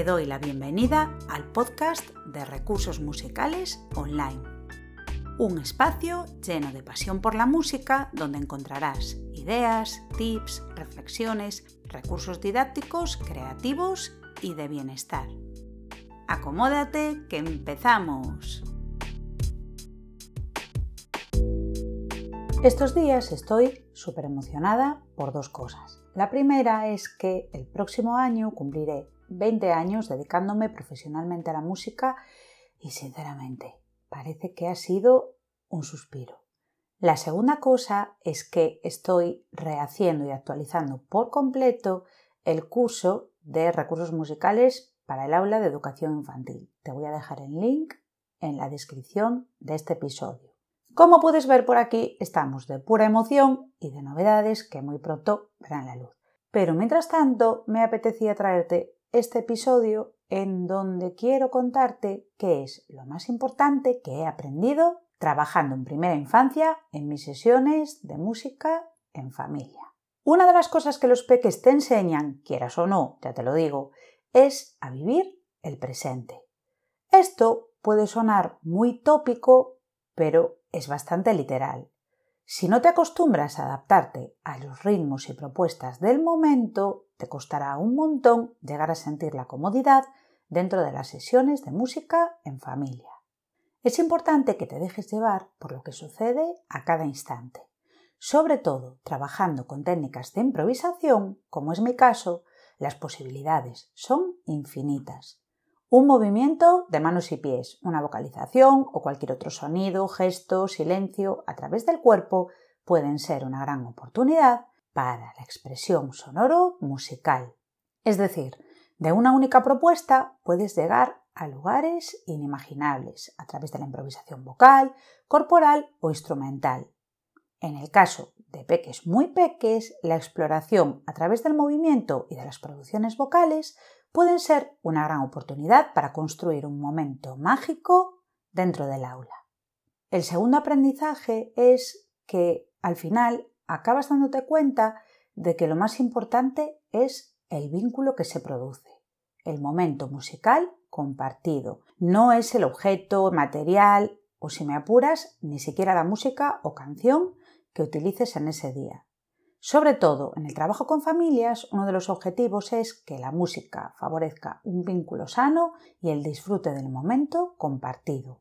Te doy la bienvenida al podcast de recursos musicales online. Un espacio lleno de pasión por la música donde encontrarás ideas, tips, reflexiones, recursos didácticos, creativos y de bienestar. Acomódate que empezamos. Estos días estoy súper emocionada por dos cosas. La primera es que el próximo año cumpliré 20 años dedicándome profesionalmente a la música y sinceramente parece que ha sido un suspiro. La segunda cosa es que estoy rehaciendo y actualizando por completo el curso de recursos musicales para el aula de educación infantil. Te voy a dejar el link en la descripción de este episodio. Como puedes ver por aquí, estamos de pura emoción y de novedades que muy pronto verán la luz. Pero mientras tanto, me apetecía traerte este episodio en donde quiero contarte qué es lo más importante que he aprendido trabajando en primera infancia en mis sesiones de música en familia. Una de las cosas que los peques te enseñan, quieras o no, ya te lo digo, es a vivir el presente. Esto puede sonar muy tópico, pero es bastante literal. Si no te acostumbras a adaptarte a los ritmos y propuestas del momento, te costará un montón llegar a sentir la comodidad dentro de las sesiones de música en familia. Es importante que te dejes llevar por lo que sucede a cada instante, sobre todo trabajando con técnicas de improvisación, como es mi caso, las posibilidades son infinitas. Un movimiento de manos y pies, una vocalización o cualquier otro sonido, gesto, silencio a través del cuerpo pueden ser una gran oportunidad para la expresión sonoro musical. Es decir, de una única propuesta puedes llegar a lugares inimaginables a través de la improvisación vocal, corporal o instrumental. En el caso de peques muy peques, la exploración a través del movimiento y de las producciones vocales pueden ser una gran oportunidad para construir un momento mágico dentro del aula. El segundo aprendizaje es que al final acabas dándote cuenta de que lo más importante es el vínculo que se produce, el momento musical compartido. No es el objeto material o si me apuras, ni siquiera la música o canción que utilices en ese día. Sobre todo, en el trabajo con familias, uno de los objetivos es que la música favorezca un vínculo sano y el disfrute del momento compartido.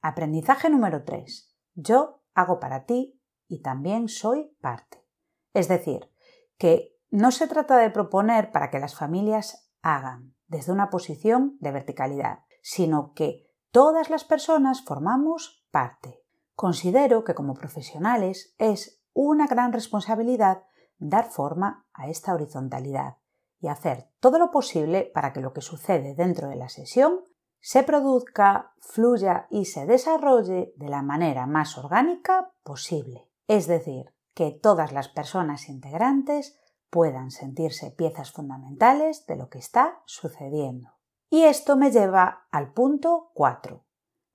Aprendizaje número 3. Yo hago para ti y también soy parte. Es decir, que no se trata de proponer para que las familias hagan desde una posición de verticalidad, sino que todas las personas formamos parte. Considero que como profesionales es una gran responsabilidad dar forma a esta horizontalidad y hacer todo lo posible para que lo que sucede dentro de la sesión se produzca, fluya y se desarrolle de la manera más orgánica posible. Es decir, que todas las personas integrantes puedan sentirse piezas fundamentales de lo que está sucediendo. Y esto me lleva al punto 4.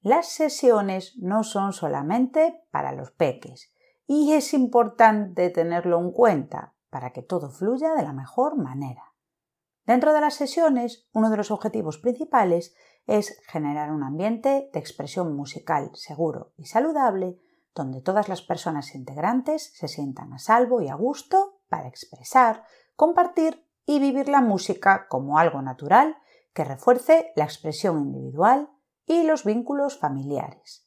Las sesiones no son solamente para los peques, y es importante tenerlo en cuenta para que todo fluya de la mejor manera. Dentro de las sesiones, uno de los objetivos principales es generar un ambiente de expresión musical seguro y saludable donde todas las personas integrantes se sientan a salvo y a gusto para expresar, compartir y vivir la música como algo natural que refuerce la expresión individual y los vínculos familiares.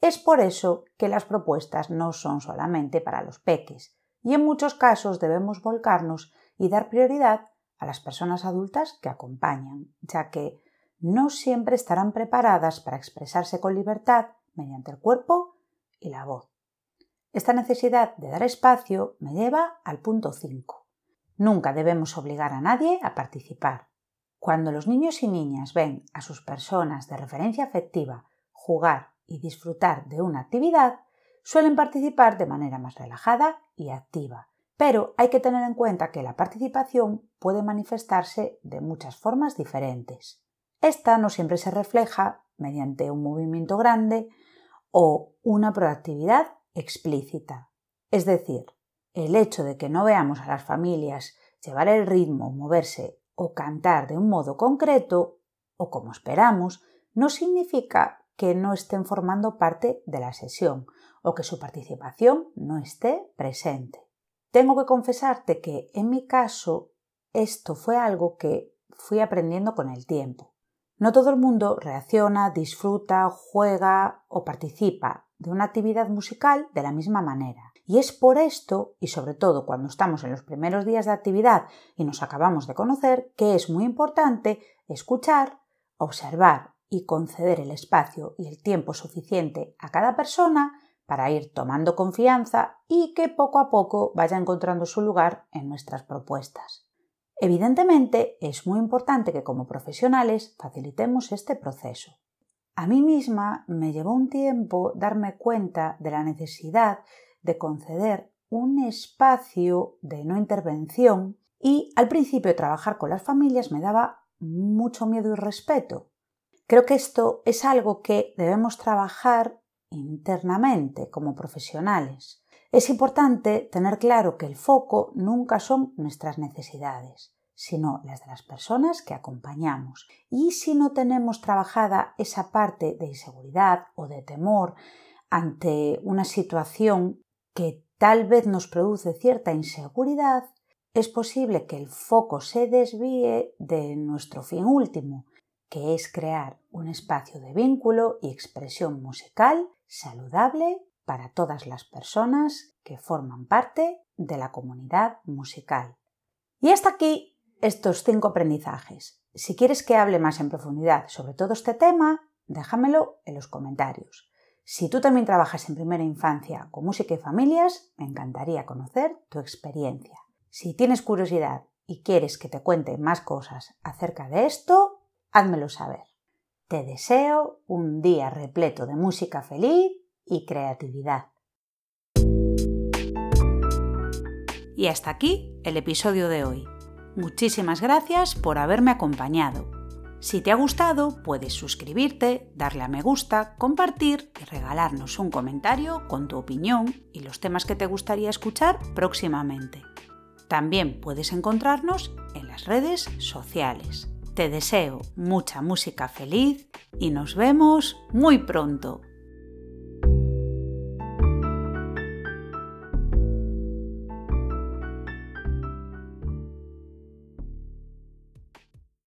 Es por eso que las propuestas no son solamente para los peques, y en muchos casos debemos volcarnos y dar prioridad a las personas adultas que acompañan, ya que no siempre estarán preparadas para expresarse con libertad mediante el cuerpo y la voz. Esta necesidad de dar espacio me lleva al punto 5. Nunca debemos obligar a nadie a participar. Cuando los niños y niñas ven a sus personas de referencia afectiva jugar y disfrutar de una actividad, suelen participar de manera más relajada y activa. Pero hay que tener en cuenta que la participación puede manifestarse de muchas formas diferentes. Esta no siempre se refleja mediante un movimiento grande o una proactividad explícita. Es decir, el hecho de que no veamos a las familias llevar el ritmo, moverse o cantar de un modo concreto o como esperamos, no significa que no estén formando parte de la sesión o que su participación no esté presente. Tengo que confesarte que en mi caso esto fue algo que fui aprendiendo con el tiempo. No todo el mundo reacciona, disfruta, juega o participa de una actividad musical de la misma manera. Y es por esto, y sobre todo cuando estamos en los primeros días de actividad y nos acabamos de conocer, que es muy importante escuchar, observar y conceder el espacio y el tiempo suficiente a cada persona para ir tomando confianza y que poco a poco vaya encontrando su lugar en nuestras propuestas. Evidentemente, es muy importante que como profesionales facilitemos este proceso. A mí misma me llevó un tiempo darme cuenta de la necesidad de conceder un espacio de no intervención y al principio trabajar con las familias me daba mucho miedo y respeto. Creo que esto es algo que debemos trabajar internamente como profesionales es importante tener claro que el foco nunca son nuestras necesidades, sino las de las personas que acompañamos. Y si no tenemos trabajada esa parte de inseguridad o de temor ante una situación que tal vez nos produce cierta inseguridad, es posible que el foco se desvíe de nuestro fin último, que es crear un espacio de vínculo y expresión musical saludable para todas las personas que forman parte de la comunidad musical. Y hasta aquí estos cinco aprendizajes. Si quieres que hable más en profundidad sobre todo este tema, déjamelo en los comentarios. Si tú también trabajas en primera infancia con música y familias, me encantaría conocer tu experiencia. Si tienes curiosidad y quieres que te cuente más cosas acerca de esto, házmelo saber. Te deseo un día repleto de música feliz y creatividad. Y hasta aquí el episodio de hoy. Muchísimas gracias por haberme acompañado. Si te ha gustado, puedes suscribirte, darle a me gusta, compartir y regalarnos un comentario con tu opinión y los temas que te gustaría escuchar próximamente. También puedes encontrarnos en las redes sociales. Te deseo mucha música feliz y nos vemos muy pronto.